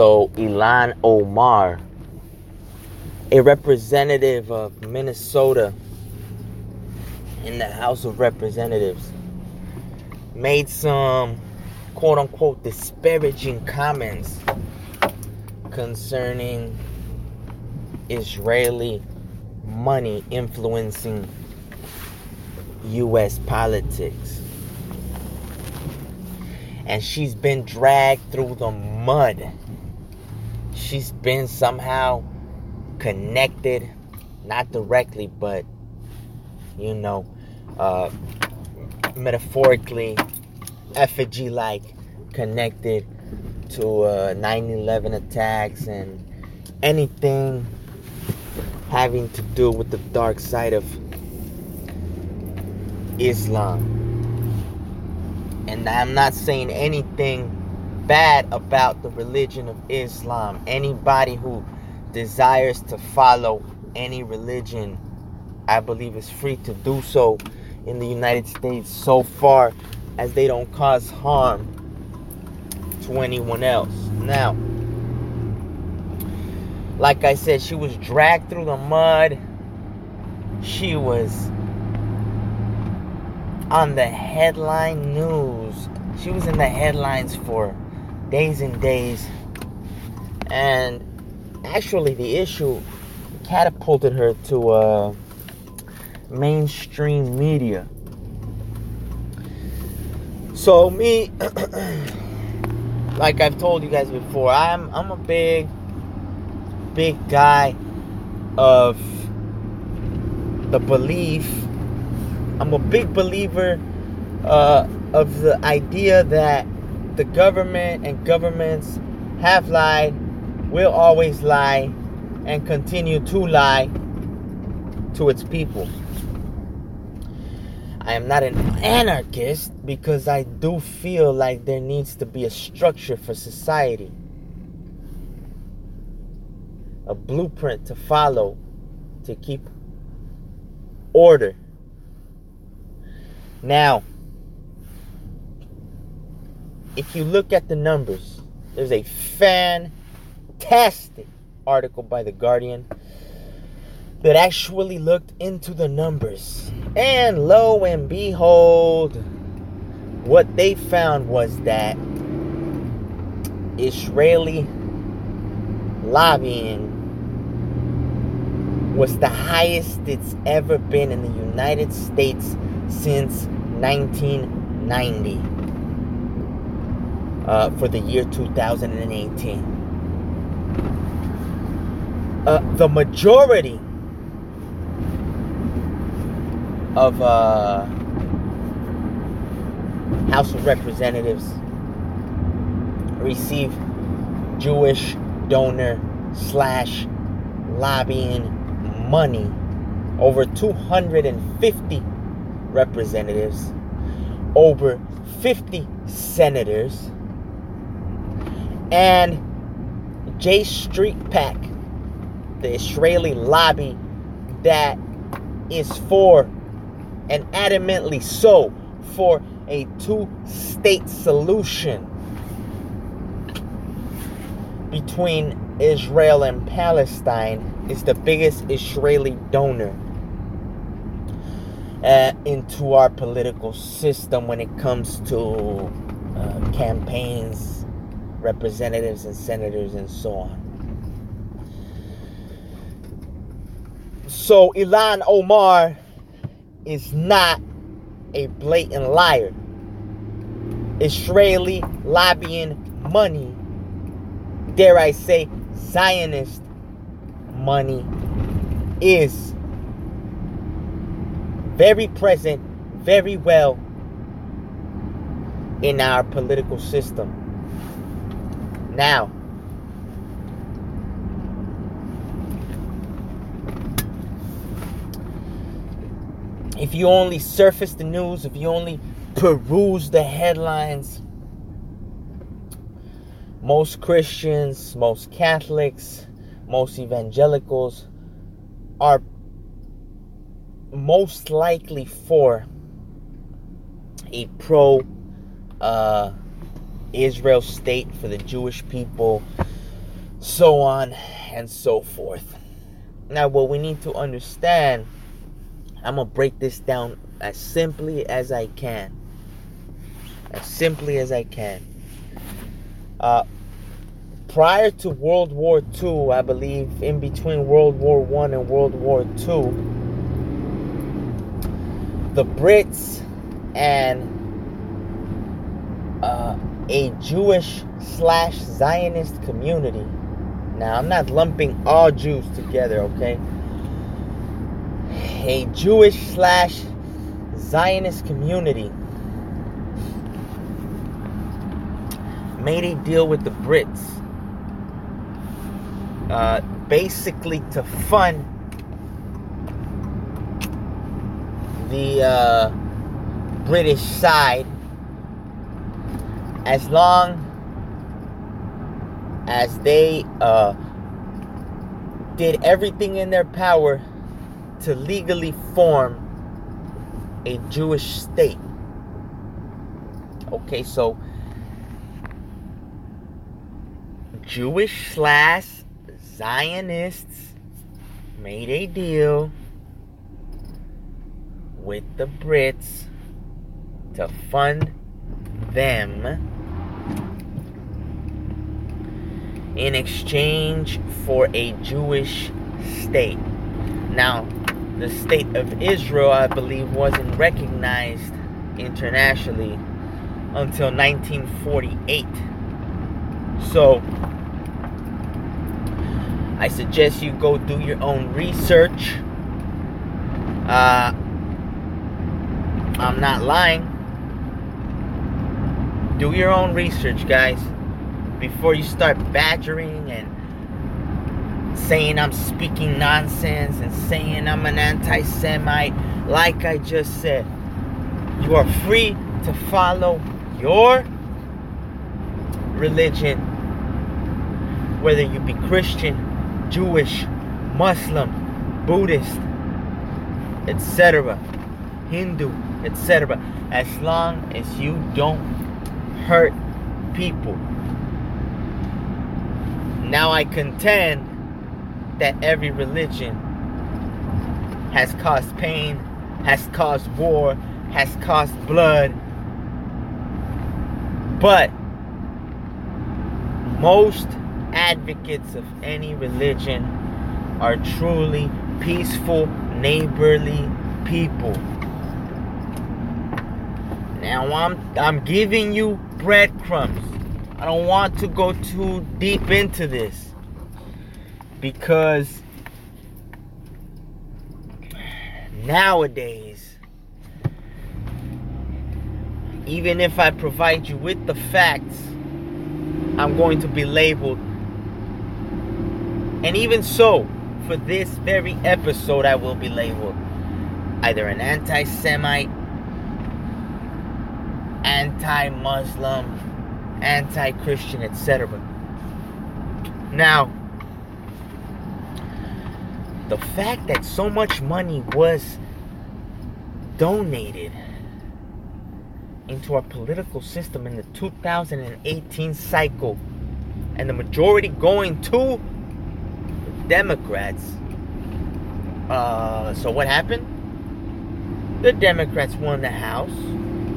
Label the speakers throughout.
Speaker 1: So, Ilhan Omar, a representative of Minnesota in the House of Representatives, made some quote unquote disparaging comments concerning Israeli money influencing U.S. politics. And she's been dragged through the mud. She's been somehow connected, not directly, but you know, uh, metaphorically, effigy like connected to uh, 9 11 attacks and anything having to do with the dark side of Islam. And I'm not saying anything bad about the religion of Islam. Anybody who desires to follow any religion, I believe, is free to do so in the United States so far as they don't cause harm to anyone else. Now, like I said, she was dragged through the mud. She was on the headline news. She was in the headlines for days and days. And actually, the issue catapulted her to uh, mainstream media. So, me, like I've told you guys before, I'm, I'm a big big guy of the belief. I'm a big believer uh, of the idea that the government and governments have lied, will always lie, and continue to lie to its people. I am not an anarchist because I do feel like there needs to be a structure for society a blueprint to follow to keep order. Now, if you look at the numbers, there's a fantastic article by The Guardian that actually looked into the numbers. And lo and behold, what they found was that Israeli lobbying was the highest it's ever been in the United States since 1990 uh, for the year 2018. Uh, the majority of uh, House of Representatives receive Jewish donor slash lobbying money. Over 250 representatives, over 50 senators, and J Street PAC, the Israeli lobby that is for and adamantly so for a two state solution between Israel and Palestine is the biggest Israeli donor uh, into our political system when it comes to uh, campaigns, representatives, and senators, and so on. So, Ilhan Omar is not a blatant liar. Israeli lobbying money, dare I say, Zionist money is very present, very well in our political system. Now, if you only surface the news, if you only peruse the headlines, most Christians, most Catholics, most evangelicals are most likely for a pro uh, Israel state for the Jewish people, so on and so forth. Now, what we need to understand, I'm going to break this down as simply as I can. As simply as I can. Uh, prior to World War II, I believe, in between World War One and World War II, the Brits and uh, a Jewish slash Zionist community. Now, I'm not lumping all Jews together, okay? A Jewish slash Zionist community made a deal with the Brits uh, basically to fund the uh, British side as long as they uh, did everything in their power to legally form a Jewish state. Okay, so Jewish slash Zionists made a deal with the Brits to fund them in exchange for a Jewish state. Now, the state of Israel, I believe, wasn't recognized internationally until 1948. So, I suggest you go do your own research. Uh, I'm not lying. Do your own research, guys, before you start badgering and saying I'm speaking nonsense and saying I'm an anti Semite. Like I just said, you are free to follow your religion, whether you be Christian, Jewish, Muslim, Buddhist, etc., Hindu, etc., as long as you don't hurt people. Now I contend that every religion has caused pain, has caused war, has caused blood. But most advocates of any religion are truly peaceful, neighborly people. Now I'm I'm giving you breadcrumbs. I don't want to go too deep into this because nowadays even if I provide you with the facts, I'm going to be labeled. And even so, for this very episode, I will be labeled either an anti Semite, anti Muslim, anti Christian, etc. Now, the fact that so much money was donated into our political system in the 2018 cycle and the majority going to Democrats. Uh, so what happened? The Democrats won the House.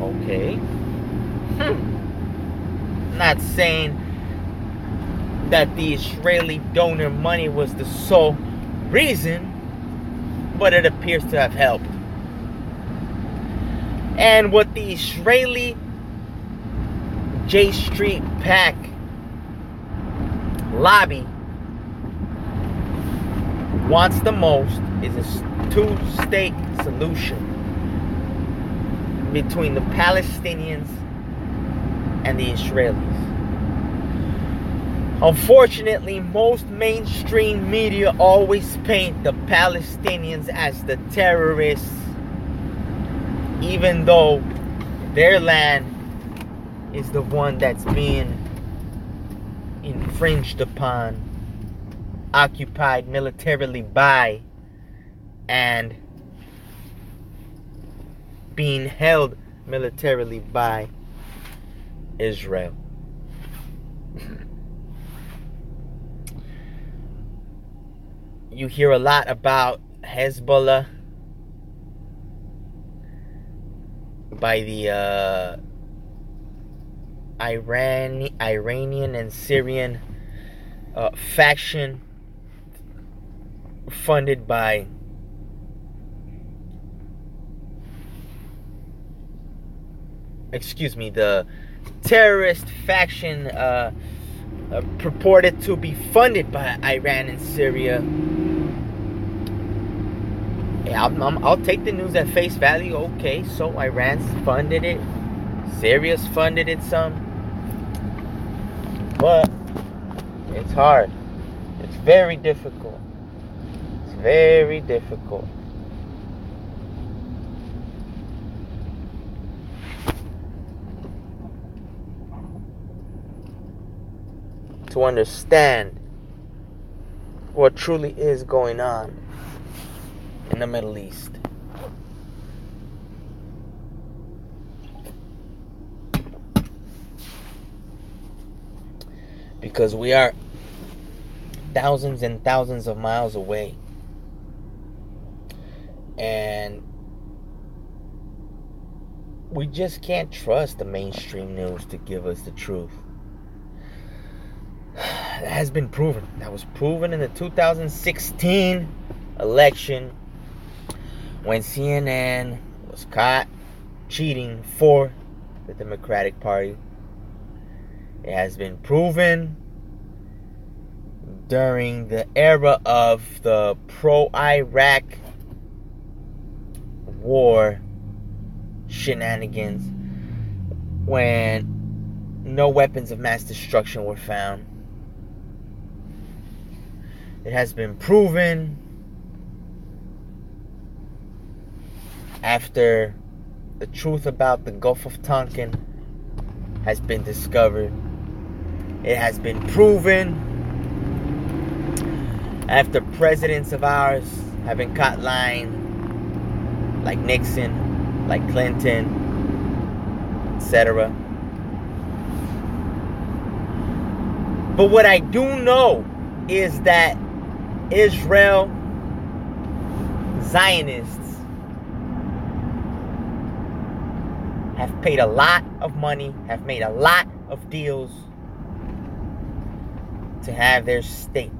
Speaker 1: Okay. Hmm. Not saying that the Israeli donor money was the sole reason, but it appears to have helped. And what the Israeli J Street PAC lobby wants the most is a two state solution between the Palestinians and the Israelis. Unfortunately, most mainstream media always paint the Palestinians as the terrorists, even though their land is the one that's being infringed upon occupied militarily by and being held militarily by Israel. you hear a lot about Hezbollah by the uh, Iran, Iranian and Syrian uh, faction funded by excuse me the terrorist faction uh, uh, purported to be funded by Iran and Syria. Yeah, i will take the news at face value. Okay, so Iran's funded it, Syria's funded it some, but it's hard. It's very difficult. It's very difficult. To understand what truly is going on in the Middle East. Because we are thousands and thousands of miles away. And we just can't trust the mainstream news to give us the truth that has been proven. That was proven in the 2016 election when CNN was caught cheating for the Democratic Party. It has been proven during the era of the pro Iraq war shenanigans when no weapons of mass destruction were found it has been proven after the truth about the Gulf of Tonkin has been discovered. It has been proven after presidents of ours have been caught lying, like Nixon, like Clinton, etc. But what I do know is that Israel Zionists have paid a lot of money, have made a lot of deals to have their state.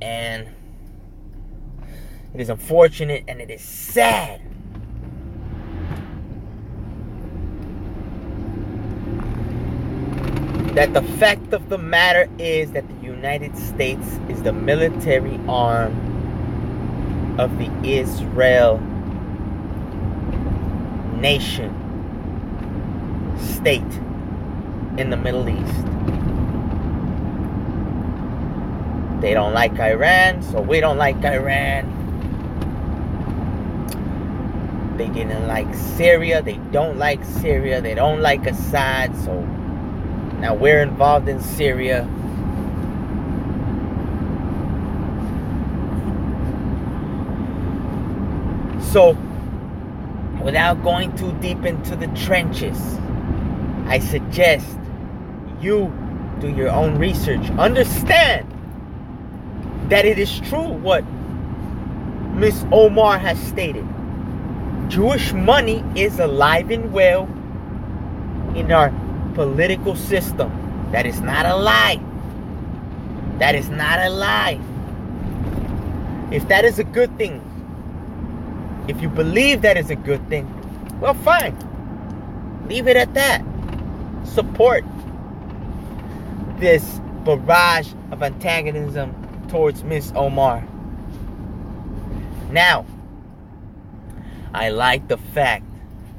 Speaker 1: And it is unfortunate and it is sad that the fact of the matter is that the United States is the military arm of the Israel nation, state in the Middle East. They don't like Iran, so we don't like Iran. They didn't like Syria, they don't like Syria, they don't like Assad, so now we're involved in Syria. So, without going too deep into the trenches, I suggest you do your own research. Understand that it is true what Miss Omar has stated. Jewish money is alive and well in our political system. That is not a lie. That is not a lie. If that is a good thing, if you believe that is a good thing, well, fine. Leave it at that. Support this barrage of antagonism towards Miss Omar. Now, I like the fact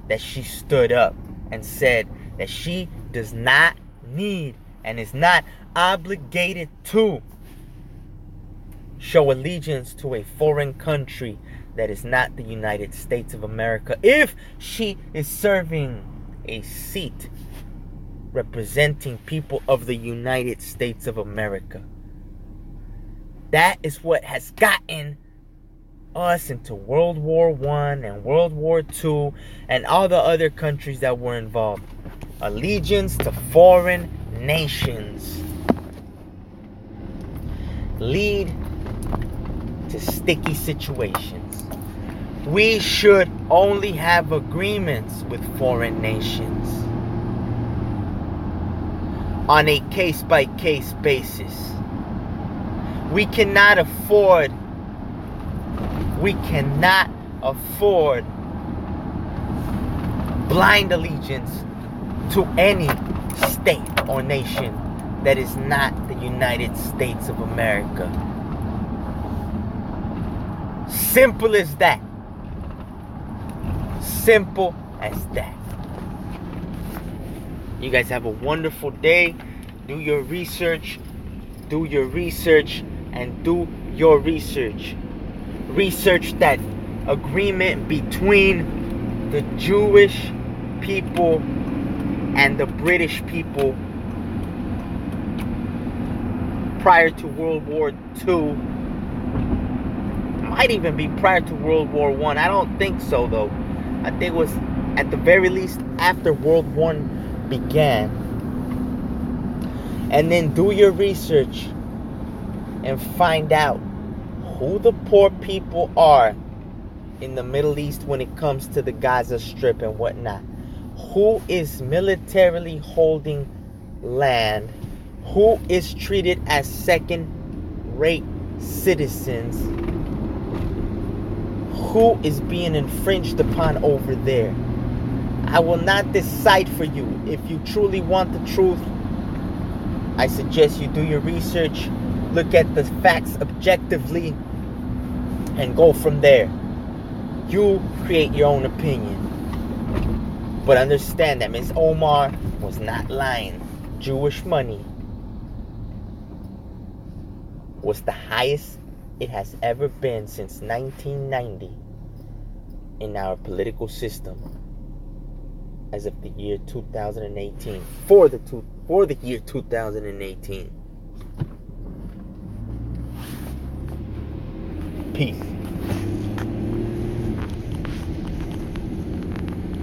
Speaker 1: that she stood up and said that she does not need and is not obligated to show allegiance to a foreign country that is not the United States of America if she is serving a seat representing people of the United States of America. That is what has gotten us into World War One and World War Two and all the other countries that were involved allegiance to foreign nations lead to sticky situations. We should only have agreements with foreign nations on a case by case basis. We cannot afford, we cannot afford blind allegiance to any state or nation that is not the United States of America. Simple as that. Simple as that. You guys have a wonderful day. Do your research. Do your research and do your research. Research that agreement between the Jewish people and the British people prior to World War II. Might even be prior to World War One. I. I don't think so though. I think it was at the very least after World War One began. And then do your research and find out who the poor people are in the Middle East when it comes to the Gaza Strip and whatnot. Who is militarily holding land? Who is treated as second rate citizens? Who is being infringed upon over there? I will not decide for you. If you truly want the truth, I suggest you do your research, look at the facts objectively, and go from there. You create your own opinion. But understand that Ms. Omar was not lying. Jewish money was the highest it has ever been since 1990 in our political system as of the year 2018 for the two, for the year 2018 peace